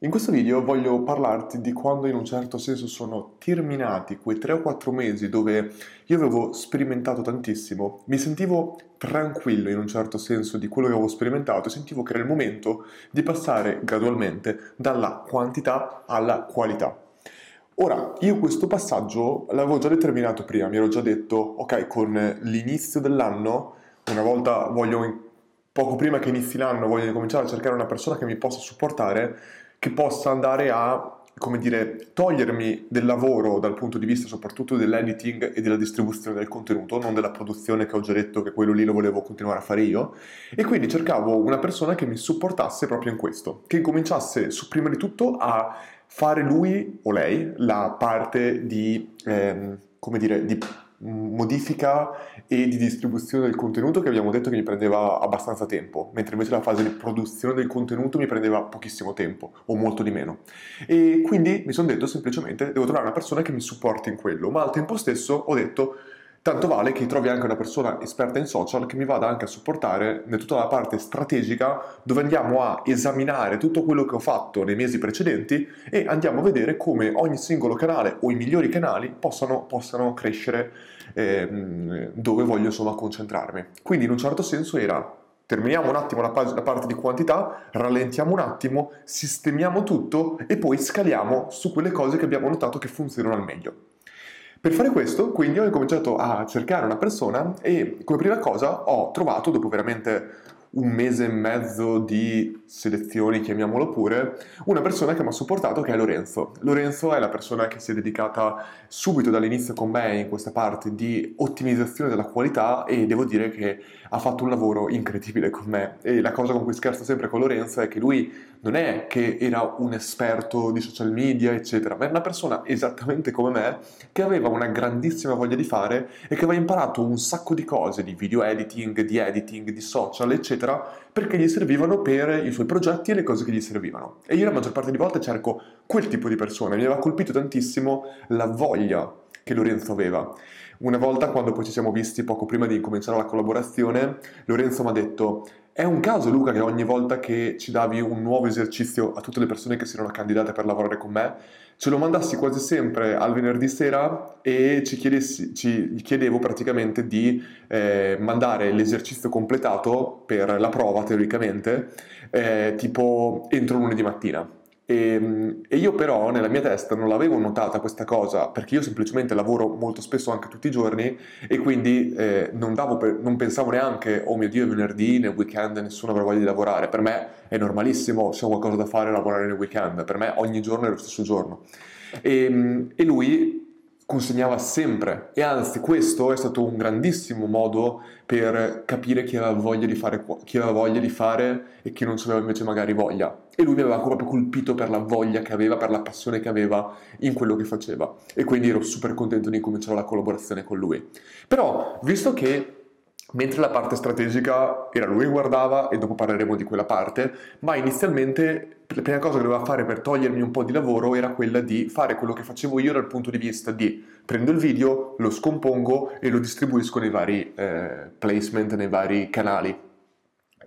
In questo video voglio parlarti di quando in un certo senso sono terminati quei 3 o 4 mesi dove io avevo sperimentato tantissimo, mi sentivo tranquillo in un certo senso di quello che avevo sperimentato e sentivo che era il momento di passare gradualmente dalla quantità alla qualità. Ora, io questo passaggio l'avevo già determinato prima, mi ero già detto, ok, con l'inizio dell'anno, una volta voglio, poco prima che inizi l'anno, voglio cominciare a cercare una persona che mi possa supportare, che possa andare a, come dire, togliermi del lavoro dal punto di vista soprattutto dell'editing e della distribuzione del contenuto, non della produzione che ho già detto che quello lì lo volevo continuare a fare io. E quindi cercavo una persona che mi supportasse proprio in questo, che incominciasse su, prima di tutto a fare lui o lei la parte di, ehm, come dire, di modifica e di distribuzione del contenuto che abbiamo detto che mi prendeva abbastanza tempo, mentre invece la fase di produzione del contenuto mi prendeva pochissimo tempo o molto di meno. E quindi mi sono detto semplicemente devo trovare una persona che mi supporti in quello, ma al tempo stesso ho detto Tanto vale che trovi anche una persona esperta in social che mi vada anche a supportare in tutta la parte strategica dove andiamo a esaminare tutto quello che ho fatto nei mesi precedenti e andiamo a vedere come ogni singolo canale o i migliori canali possano, possano crescere eh, dove voglio insomma concentrarmi. Quindi in un certo senso era terminiamo un attimo la, pag- la, parte di quantità, rallentiamo un attimo, sistemiamo tutto e poi scaliamo su quelle cose che abbiamo notato che funzionano al meglio. Per fare questo, quindi, ho cominciato a cercare una persona e come prima cosa ho trovato, dopo veramente un mese e mezzo di selezioni, chiamiamolo pure, una persona che mi ha supportato che è Lorenzo. Lorenzo è la persona che si è dedicata subito dall'inizio con me in questa parte di ottimizzazione della qualità e devo dire che ha fatto un lavoro incredibile con me. E la cosa con cui scherzo sempre con Lorenzo è che lui non è che era un esperto di social media, eccetera, ma è una persona esattamente come me che aveva una grandissima voglia di fare e che aveva imparato un sacco di cose di video editing, di editing, di social, eccetera, perché gli servivano per i suoi progetti e le cose che gli servivano. E io la maggior parte di volte cerco quel tipo di persone. Mi aveva colpito tantissimo la voglia che Lorenzo aveva. Una volta, quando poi ci siamo visti poco prima di cominciare la collaborazione, Lorenzo mi ha detto è un caso, Luca, che ogni volta che ci davi un nuovo esercizio a tutte le persone che si erano candidate per lavorare con me, ce lo mandassi quasi sempre al venerdì sera e ci, chiedessi, ci chiedevo praticamente di eh, mandare l'esercizio completato per la prova, teoricamente, eh, tipo entro lunedì mattina. E, ehm, e, io però nella mia testa non l'avevo notata questa cosa perché io semplicemente lavoro molto spesso anche tutti i giorni e quindi eh, non, per, non, pensavo neanche oh mio dio è venerdì, nel weekend nessuno avrà voglia di lavorare. Per me è normalissimo se ho qualcosa da fare lavorare nel weekend. Per me ogni giorno è lo stesso giorno. E, ehm, e lui consegnava sempre. E anzi questo è stato un grandissimo modo per capire chi aveva voglia di fare, chi aveva voglia di fare e chi non aveva invece magari voglia. E lui mi aveva proprio colpito per la voglia che aveva, per la passione che aveva in quello che faceva. E quindi ero super contento di cominciare la collaborazione con lui. Però visto che mentre la parte strategica era lui che guardava e dopo parleremo di quella parte, ma inizialmente la prima cosa che doveva fare per togliermi un po' di lavoro era quella di fare quello che facevo io dal punto di vista di prendo il video, lo scompongo e lo distribuisco nei vari eh, placement, nei vari canali.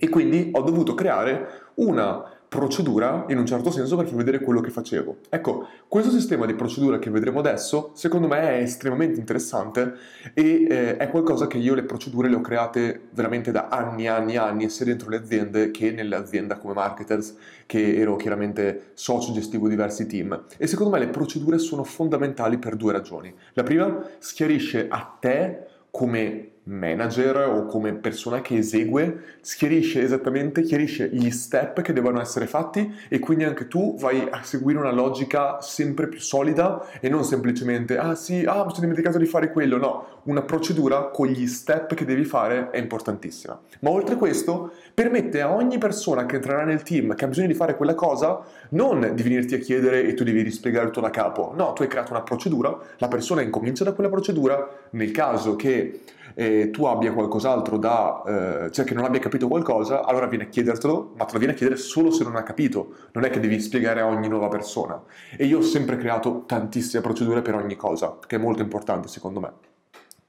E quindi ho dovuto creare una procedura in un certo senso per far vedere quello che facevo. Ecco, questo sistema di procedura che vedremo adesso secondo me è estremamente interessante e eh, è qualcosa che io le procedure le ho create veramente da anni e anni e anni sia dentro le aziende che nell'azienda come marketers che ero chiaramente socio gestivo diversi team e secondo me le procedure sono fondamentali per due ragioni. La prima schiarisce a te come manager o come persona che esegue chiarisce esattamente, chiarisce gli step che devono essere fatti e quindi anche tu vai a seguire una logica sempre più solida e non semplicemente ah sì, ah mi sono dimenticato di fare quello, no, una procedura con gli step che devi fare è importantissima. Ma oltre a questo permette a ogni persona che entrerà nel team che ha bisogno di fare quella cosa non di venirti a chiedere e tu devi rispiegare tutto da capo, no, tu hai creato una procedura, la persona incomincia da quella procedura, nel caso che eh, tu abbia qualcos'altro da, eh, cioè che non abbia capito qualcosa, allora viene a chiedertelo, ma te lo viene a chiedere solo se non ha capito, non è che devi spiegare a ogni nuova persona. E io ho sempre creato tantissime procedure per ogni cosa, che è molto importante secondo me.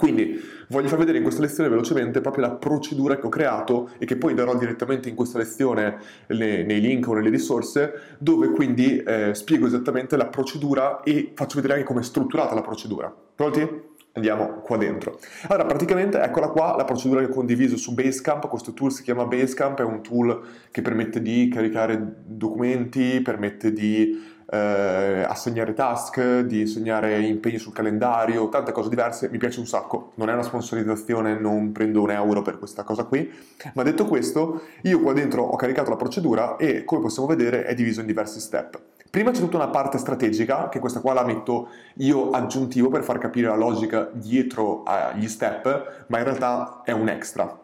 Quindi voglio far vedere in questa lezione velocemente proprio la procedura che ho creato e che poi darò direttamente in questa lezione le, nei link o nelle risorse, dove quindi eh, spiego esattamente la procedura e faccio vedere anche come è strutturata la procedura. Pronti? Andiamo qua dentro. Allora, praticamente eccola qua la procedura che ho condiviso su Basecamp. Questo tool si chiama Basecamp, è un tool che permette di caricare documenti, permette di eh, assegnare task, di segnare impegni sul calendario, tante cose diverse, mi piace un sacco. Non è una sponsorizzazione, non prendo un euro per questa cosa qui, ma detto questo, io qua dentro ho caricato la procedura e come possiamo vedere è diviso in diversi step. Prima c'è tutta una parte strategica, che questa qua la metto io aggiuntivo per far capire la logica dietro agli step, ma in realtà è un extra.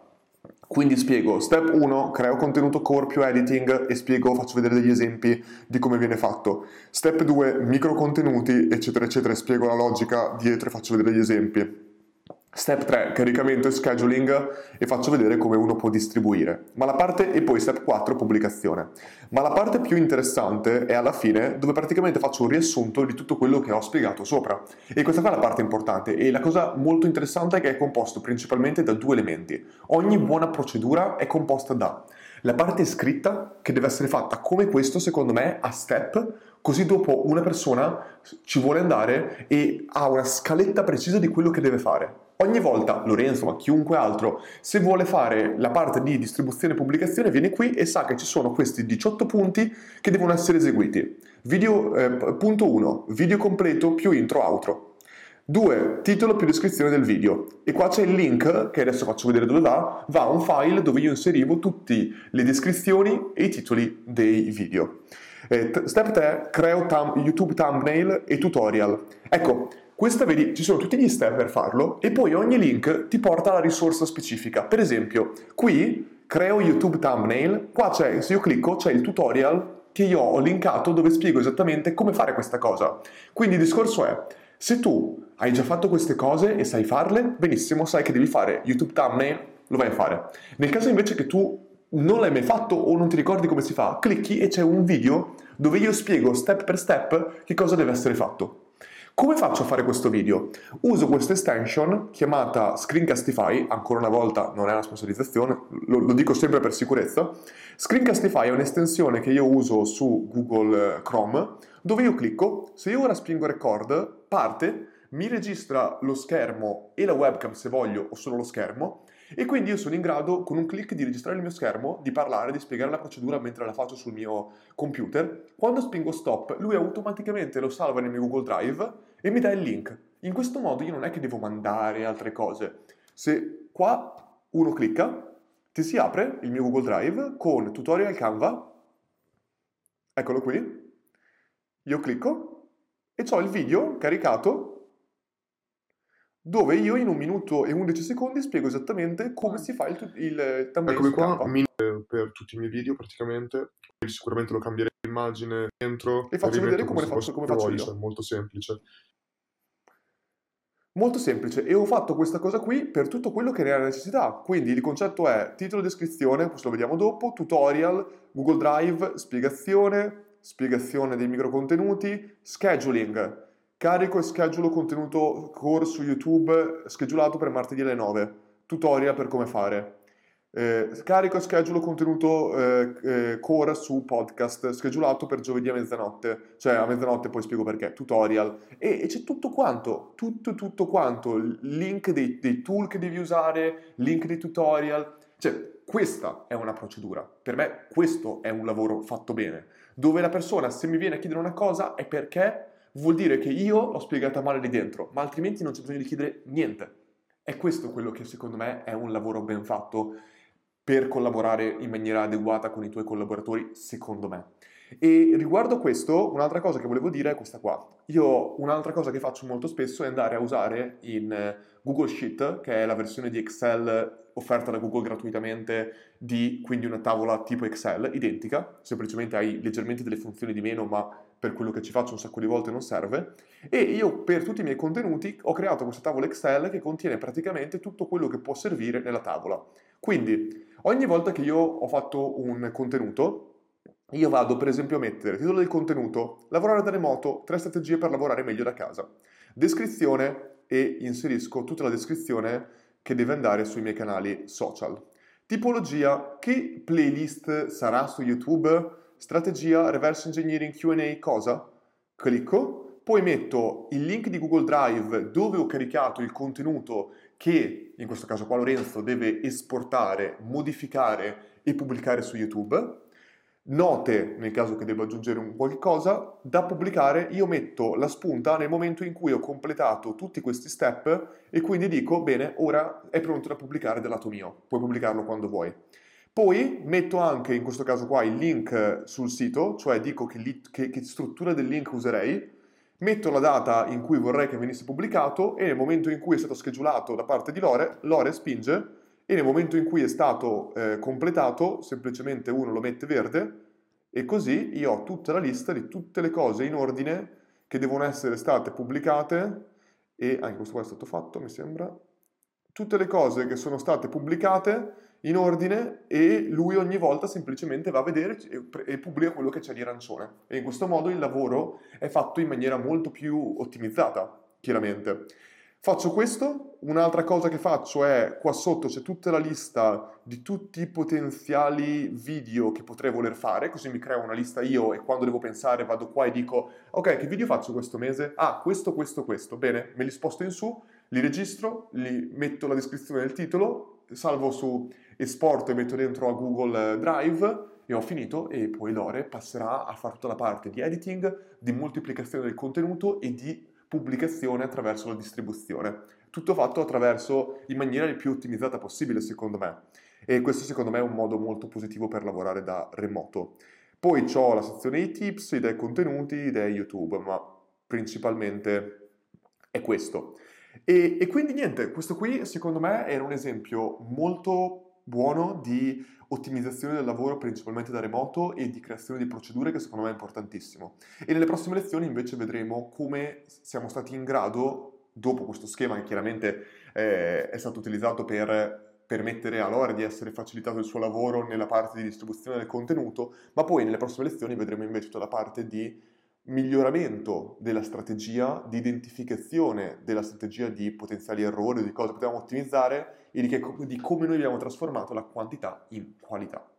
Quindi spiego, step 1, creo contenuto core più editing e spiego, faccio vedere degli esempi di come viene fatto. Step 2, micro contenuti, eccetera, eccetera, spiego la logica dietro e faccio vedere gli esempi. Step 3, caricamento e scheduling e faccio vedere come uno può distribuire. Ma la parte, e poi step 4, pubblicazione. Ma la parte più interessante è alla fine dove praticamente faccio un riassunto di tutto quello che ho spiegato sopra. E questa qua è la parte importante e la cosa molto interessante è che è composto principalmente da due elementi. Ogni buona procedura è composta da la parte scritta che deve essere fatta come questo secondo me a step così dopo una persona ci vuole andare e ha una scaletta precisa di quello che deve fare Ogni volta Lorenzo, ma chiunque altro, se vuole fare la parte di distribuzione e pubblicazione, viene qui e sa che ci sono questi 18 punti che devono essere eseguiti. Video, eh, punto 1, video completo più intro outro. 2. Titolo più descrizione del video. E qua c'è il link, che adesso faccio vedere dove va, va a un file dove io inserivo tutte le descrizioni e i titoli dei video. Eh, step 3. Creo tam- YouTube thumbnail e tutorial. Ecco, questa vedi, ci sono tutti gli step per farlo e poi ogni link ti porta alla risorsa specifica. Per esempio, qui creo YouTube thumbnail, qua c'è, se io clicco, c'è il tutorial che io ho linkato dove spiego esattamente come fare questa cosa. Quindi il discorso è, se tu hai già fatto queste cose e sai farle, benissimo, sai che devi fare YouTube thumbnail, lo vai a fare. Nel caso invece che tu non l'hai mai fatto o non ti ricordi come si fa, clicchi e c'è un video dove io spiego step per step che cosa deve essere fatto. Come faccio a fare questo video? Uso questa extension chiamata Screencastify, ancora una volta non è una sponsorizzazione, lo, lo dico sempre per sicurezza. Screencastify è un'estensione che io uso su Google Chrome, dove io clicco, se io ora spingo record, parte, mi registra lo schermo e la webcam se voglio o solo lo schermo, e quindi io sono in grado, con un clic, di registrare il mio schermo, di parlare, di spiegare la procedura mentre la faccio sul mio computer. Quando spingo stop, lui automaticamente lo salva nel mio Google Drive e mi dà il link. In questo modo io non è che devo mandare altre cose. Se qua uno clicca, ti si apre il mio Google Drive con tutorial Canva. Eccolo qui. Io clicco e ho il video caricato dove io in un minuto e 11 secondi spiego esattamente come si fa il, il thumbnail Eccomi qua, min- per tutti i miei video praticamente, sicuramente lo cambierei l'immagine dentro e faccio vedere come, faccio, come faccio io. È molto semplice. Molto semplice e ho fatto questa cosa qui per tutto quello che ne ha necessità. Quindi il concetto è titolo descrizione, questo lo vediamo dopo, tutorial, Google Drive, spiegazione, spiegazione dei microcontenuti, scheduling, Carico e schedulo contenuto core su YouTube schedulato per martedì alle 9. Tutorial per come fare. Eh, carico e schedulo contenuto eh, eh, core su podcast schedulato per giovedì a mezzanotte. Cioè a mezzanotte poi spiego perché. Tutorial. E, e c'è tutto quanto. Tutto, tutto quanto. Link dei, dei tool che devi usare, link dei tutorial. Cioè, questa è una procedura. Per me questo è un lavoro fatto bene. Dove la persona se mi viene a chiedere una cosa è perché vuol dire che io l'ho spiegata male lì dentro, ma altrimenti non c'è bisogno di chiedere niente. È questo quello che secondo me è un lavoro ben fatto per collaborare in maniera adeguata con i tuoi collaboratori, secondo me. E riguardo questo, un'altra cosa che volevo dire è questa qua. Io un'altra cosa che faccio molto spesso è andare a usare in eh, Google Sheet, che è la versione di Excel offerta da Google gratuitamente di quindi una tavola tipo Excel, identica, semplicemente hai leggermente delle funzioni di meno, ma per quello che ci faccio un sacco di volte non serve. E io per tutti i miei contenuti ho creato questa tavola Excel che contiene praticamente tutto quello che può servire nella tavola. Quindi ogni volta che io ho fatto un contenuto, io vado per esempio a mettere titolo del contenuto, lavorare da remoto, tre strategie per lavorare meglio da casa, descrizione, e inserisco tutta la descrizione che deve andare sui miei canali social. Tipologia, che playlist sarà su YouTube? Strategia, reverse engineering, QA, cosa? Clicco, poi metto il link di Google Drive dove ho caricato il contenuto che, in questo caso qua Lorenzo, deve esportare, modificare e pubblicare su YouTube. Note nel caso che devo aggiungere un qualcosa da pubblicare io metto la spunta nel momento in cui ho completato tutti questi step e quindi dico bene ora è pronto da pubblicare del lato mio. Puoi pubblicarlo quando vuoi poi metto anche in questo caso qua il link sul sito cioè dico che, li, che, che struttura del link userei metto la data in cui vorrei che venisse pubblicato e nel momento in cui è stato schedulato da parte di Lore Lore spinge e nel momento in cui è stato eh, completato semplicemente uno lo mette verde e così io ho tutta la lista di tutte le cose in ordine che devono essere state pubblicate e anche questo qua è stato fatto mi sembra tutte le cose che sono state pubblicate in ordine e lui ogni volta semplicemente va a vedere e pubblica quello che c'è di arancione. E in questo modo il lavoro è fatto in maniera molto più ottimizzata chiaramente. Faccio questo, un'altra cosa che faccio è, qua sotto c'è tutta la lista di tutti i potenziali video che potrei voler fare, così mi creo una lista io e quando devo pensare vado qua e dico, ok, che video faccio questo mese? Ah, questo, questo, questo, bene, me li sposto in su, li registro, li metto la descrizione del titolo, salvo su esporto e metto dentro a Google Drive e ho finito e poi Lore passerà a fare tutta la parte di editing, di moltiplicazione del contenuto e di pubblicazione attraverso la distribuzione. Tutto fatto attraverso in maniera il più ottimizzata possibile, secondo me. E questo secondo me è un modo molto positivo per lavorare da remoto. Poi ho la sezione i tips, idee contenuti, idee YouTube, ma principalmente è questo. E, e, quindi niente, questo qui secondo me era un esempio molto buono di ottimizzazione del lavoro principalmente da remoto e di creazione di procedure che secondo me è importantissimo. E nelle prossime lezioni invece vedremo come siamo stati in grado, dopo questo schema che chiaramente eh, è stato utilizzato per permettere a Lore di essere facilitato il suo lavoro nella parte di distribuzione del contenuto, ma poi nelle prossime lezioni vedremo invece tutta la parte di miglioramento della strategia, di identificazione della strategia di potenziali errori, di cosa potevamo ottimizzare e di, che, di come noi abbiamo trasformato la quantità in qualità.